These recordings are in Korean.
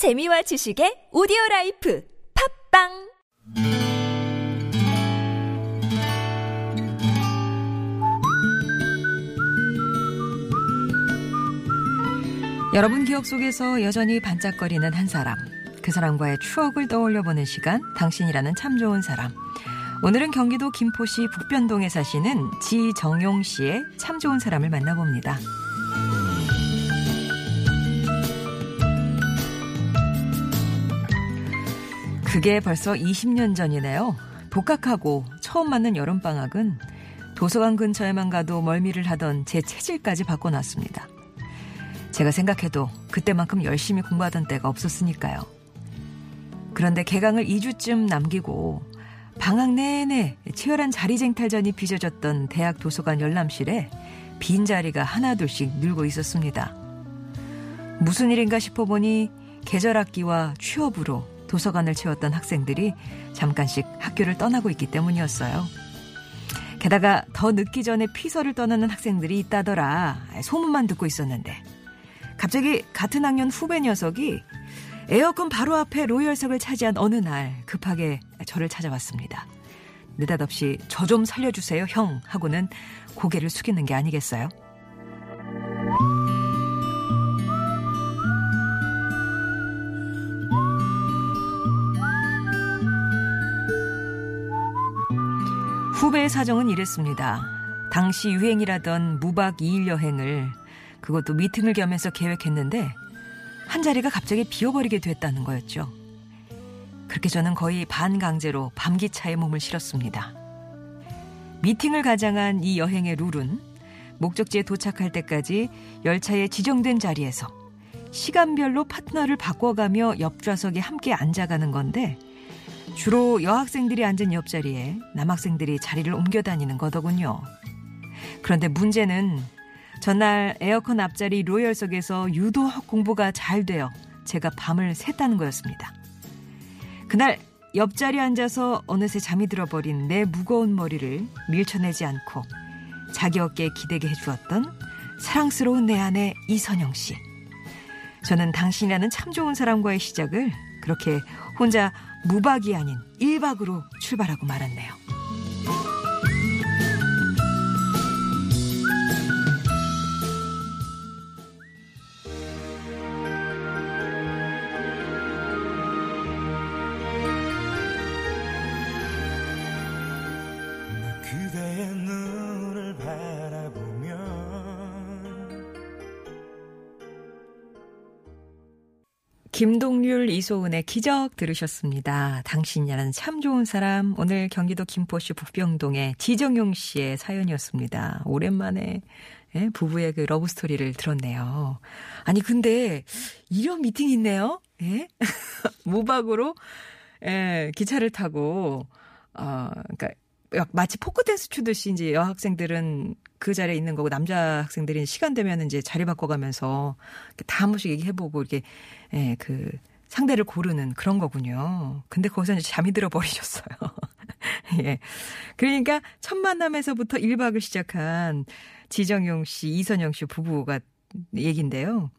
재미와 지식의 오디오 라이프 팟빵 여러분 기억 속에서 여전히 반짝거리는 한 사람. 그 사람과의 추억을 떠올려 보는 시간, 당신이라는 참 좋은 사람. 오늘은 경기도 김포시 북변동에 사시는 지정용 씨의 참 좋은 사람을 만나봅니다. 그게 벌써 20년 전이네요. 복학하고 처음 맞는 여름방학은 도서관 근처에만 가도 멀미를 하던 제 체질까지 바꿔놨습니다. 제가 생각해도 그때만큼 열심히 공부하던 때가 없었으니까요. 그런데 개강을 2주쯤 남기고 방학 내내 치열한 자리쟁탈전이 빚어졌던 대학 도서관 열람실에 빈 자리가 하나둘씩 늘고 있었습니다. 무슨 일인가 싶어보니 계절학기와 취업으로 도서관을 채웠던 학생들이 잠깐씩 학교를 떠나고 있기 때문이었어요. 게다가 더 늦기 전에 피서를 떠나는 학생들이 있다더라 소문만 듣고 있었는데 갑자기 같은 학년 후배 녀석이 에어컨 바로 앞에 로열석을 차지한 어느 날 급하게 저를 찾아왔습니다. 느닷없이 저 좀 살려주세요 형 하고는 고개를 숙이는 게 아니겠어요? 후배의 사정은 이랬습니다. 당시 유행이라던 무박 2일 여행을 그것도 미팅을 겸해서 계획했는데 한 자리가 갑자기 비어버리게 됐다는 거였죠. 그렇게 저는 거의 반강제로 밤기차에 몸을 실었습니다. 미팅을 가장한 이 여행의 룰은 목적지에 도착할 때까지 열차의 지정된 자리에서 시간별로 파트너를 바꿔가며 옆좌석에 함께 앉아가는 건데 주로 여학생들이 앉은 옆자리에 남학생들이 자리를 옮겨 다니는 거더군요. 그런데 문제는 전날 에어컨 앞자리 로열석에서 유도학 공부가 잘 되어 제가 밤을 샜다는 거였습니다. 그날 옆자리에 앉아서 어느새 잠이 들어버린 내 무거운 머리를 밀쳐내지 않고 자기 어깨에 기대게 해주었던 사랑스러운 내 아내 이선영 씨. 저는 당신이라는 참 좋은 사람과의 시작을 그렇게 혼자 무박이 아닌 1박으로 출발하고 말았네요. 그대의 김동률, 이소은의 기적 들으셨습니다. 당신이라는 참 좋은 사람. 오늘 경기도 김포시 북변동의 지정용 씨의 사연이었습니다. 오랜만에 예, 부부의 그 러브 스토리를 들었네요. 아니, 근데 이런 미팅이 있네요. 예? 무박으로 예, 기차를 타고 어, 그러니까 마치 포크 댄스 추듯이 이제 여학생들은 그 자리에 있는 거고 남자 학생들이 시간 되면 이제 자리 바꿔가면서 다 한 번씩 얘기해보고 이렇게 예, 그 상대를 고르는 그런 거군요. 근데 거기서 이제 잠이 들어 버리셨어요. 예. 그러니까 첫 만남에서부터 1박을 시작한 지정용 씨, 이선영 씨 부부가 얘긴데요.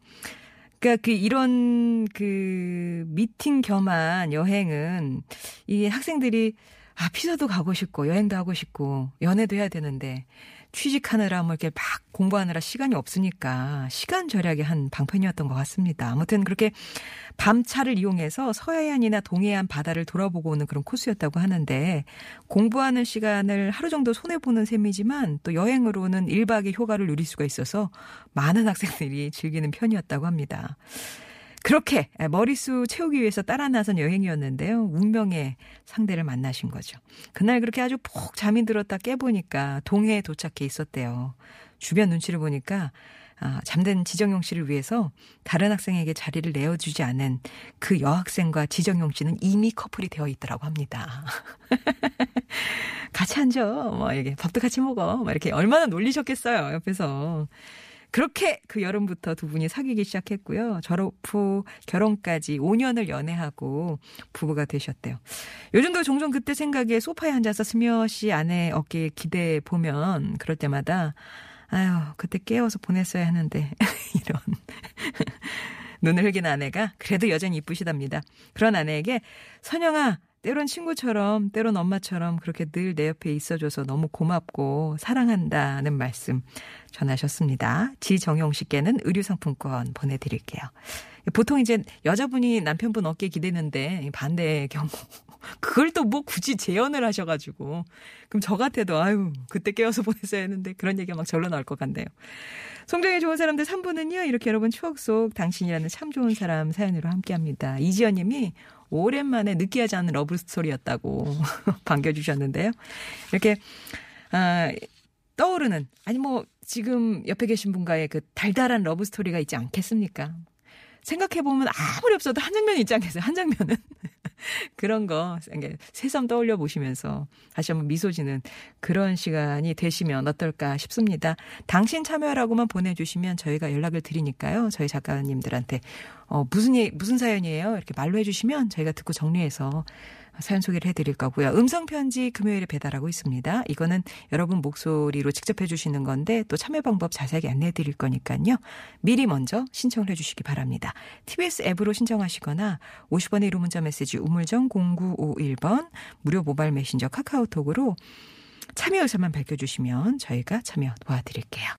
그러니까 그 이런 그 미팅 겸한 여행은 이 학생들이 아, 피서도 가고 싶고, 여행도 하고 싶고, 연애도 해야 되는데, 취직하느라 뭐 이렇게 막 공부하느라 시간이 없으니까 시간 절약의 한 방편이었던 것 같습니다. 아무튼 그렇게 밤차를 이용해서 서해안이나 동해안 바다를 돌아보고 오는 그런 코스였다고 하는데 공부하는 시간을 하루 정도 손해보는 셈이지만 또 여행으로는 1박의 효과를 누릴 수가 있어서 많은 학생들이 즐기는 편이었다고 합니다. 그렇게 머리수 채우기 위해서 따라 나선 여행이었는데요. 운명의 상대를 만나신 거죠. 그날 그렇게 아주 푹 잠이 들었다 깨보니까 동해에 도착해 있었대요. 주변 눈치를 보니까 아, 잠든 지정용 씨를 위해서 다른 학생에게 자리를 내어주지 않은 그 여학생과 지정용 씨는 이미 커플이 되어 있더라고 합니다. 같이 앉아. 뭐, 이게 밥도 같이 먹어. 막 이렇게 얼마나 놀리셨겠어요. 옆에서. 그렇게 그 여름부터 두 분이 사귀기 시작했고요. 졸업 후 결혼까지 5년을 연애하고 부부가 되셨대요. 요즘도 종종 그때 생각에 소파에 앉아서 스며시 아내 어깨에 기대해 보면 그럴 때마다 아유, 그때 깨워서 보냈어야 하는데 이런 눈을 흘긴 아내가 그래도 여전히 이쁘시답니다. 그런 아내에게 선영아 때론 친구처럼 때론 엄마처럼 그렇게 늘 내 옆에 있어줘서 너무 고맙고 사랑한다는 말씀 전하셨습니다. 지정용 씨께는 의류상품권 보내드릴게요. 보통 이제 여자분이 남편분 어깨에 기대는데 반대의 경우 그걸 또 뭐 굳이 재연을 하셔가지고 그럼 저 같아도 아유 그때 깨워서 보냈어야 했는데 그런 얘기가 막 절로 나올 것 같네요. 송정의 좋은 사람들 3부는요 이렇게 여러분 추억 속 당신이라는 참 좋은 사람 사연으로 함께합니다. 이지연님이 오랜만에 느끼하지 않은 러브 스토리였다고 반겨주셨는데요. 이렇게 아, 떠오르는 아니 뭐 지금 옆에 계신 분과의 그 달달한 러브 스토리가 있지 않겠습니까? 생각해보면 아무리 없어도 한 장면 있지 않겠어요? 한 장면은. 그런 거, 새삼 떠올려 보시면서 다시 한번 미소 지는 그런 시간이 되시면 어떨까 싶습니다. 당신 참여라고만 보내주시면 저희가 연락을 드리니까요. 저희 작가님들한테, 어, 무슨, 예, 무슨 사연이에요? 이렇게 말로 해주시면 저희가 듣고 정리해서 사연 소개를 해드릴 거고요. 음성 편지 금요일에 배달하고 있습니다. 이거는 여러분 목소리로 직접 해주시는 건데 또 참여 방법 자세하게 안내해 드릴 거니까요. 미리 먼저 신청을 해주시기 바랍니다. TBS 앱으로 신청하시거나 50원의 1호 문자 메시지 우물정 0951번 무료 모바일 메신저 카카오톡으로 참여 의사만 밝혀주시면 저희가 참여 도와드릴게요.